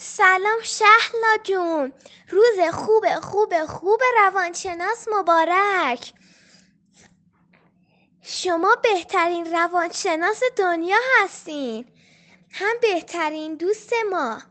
سلام شهلا جون. روز خوب خوب خوب روانشناس مبارک. شما بهترین روانشناس دنیا هستین. هم بهترین دوست ما.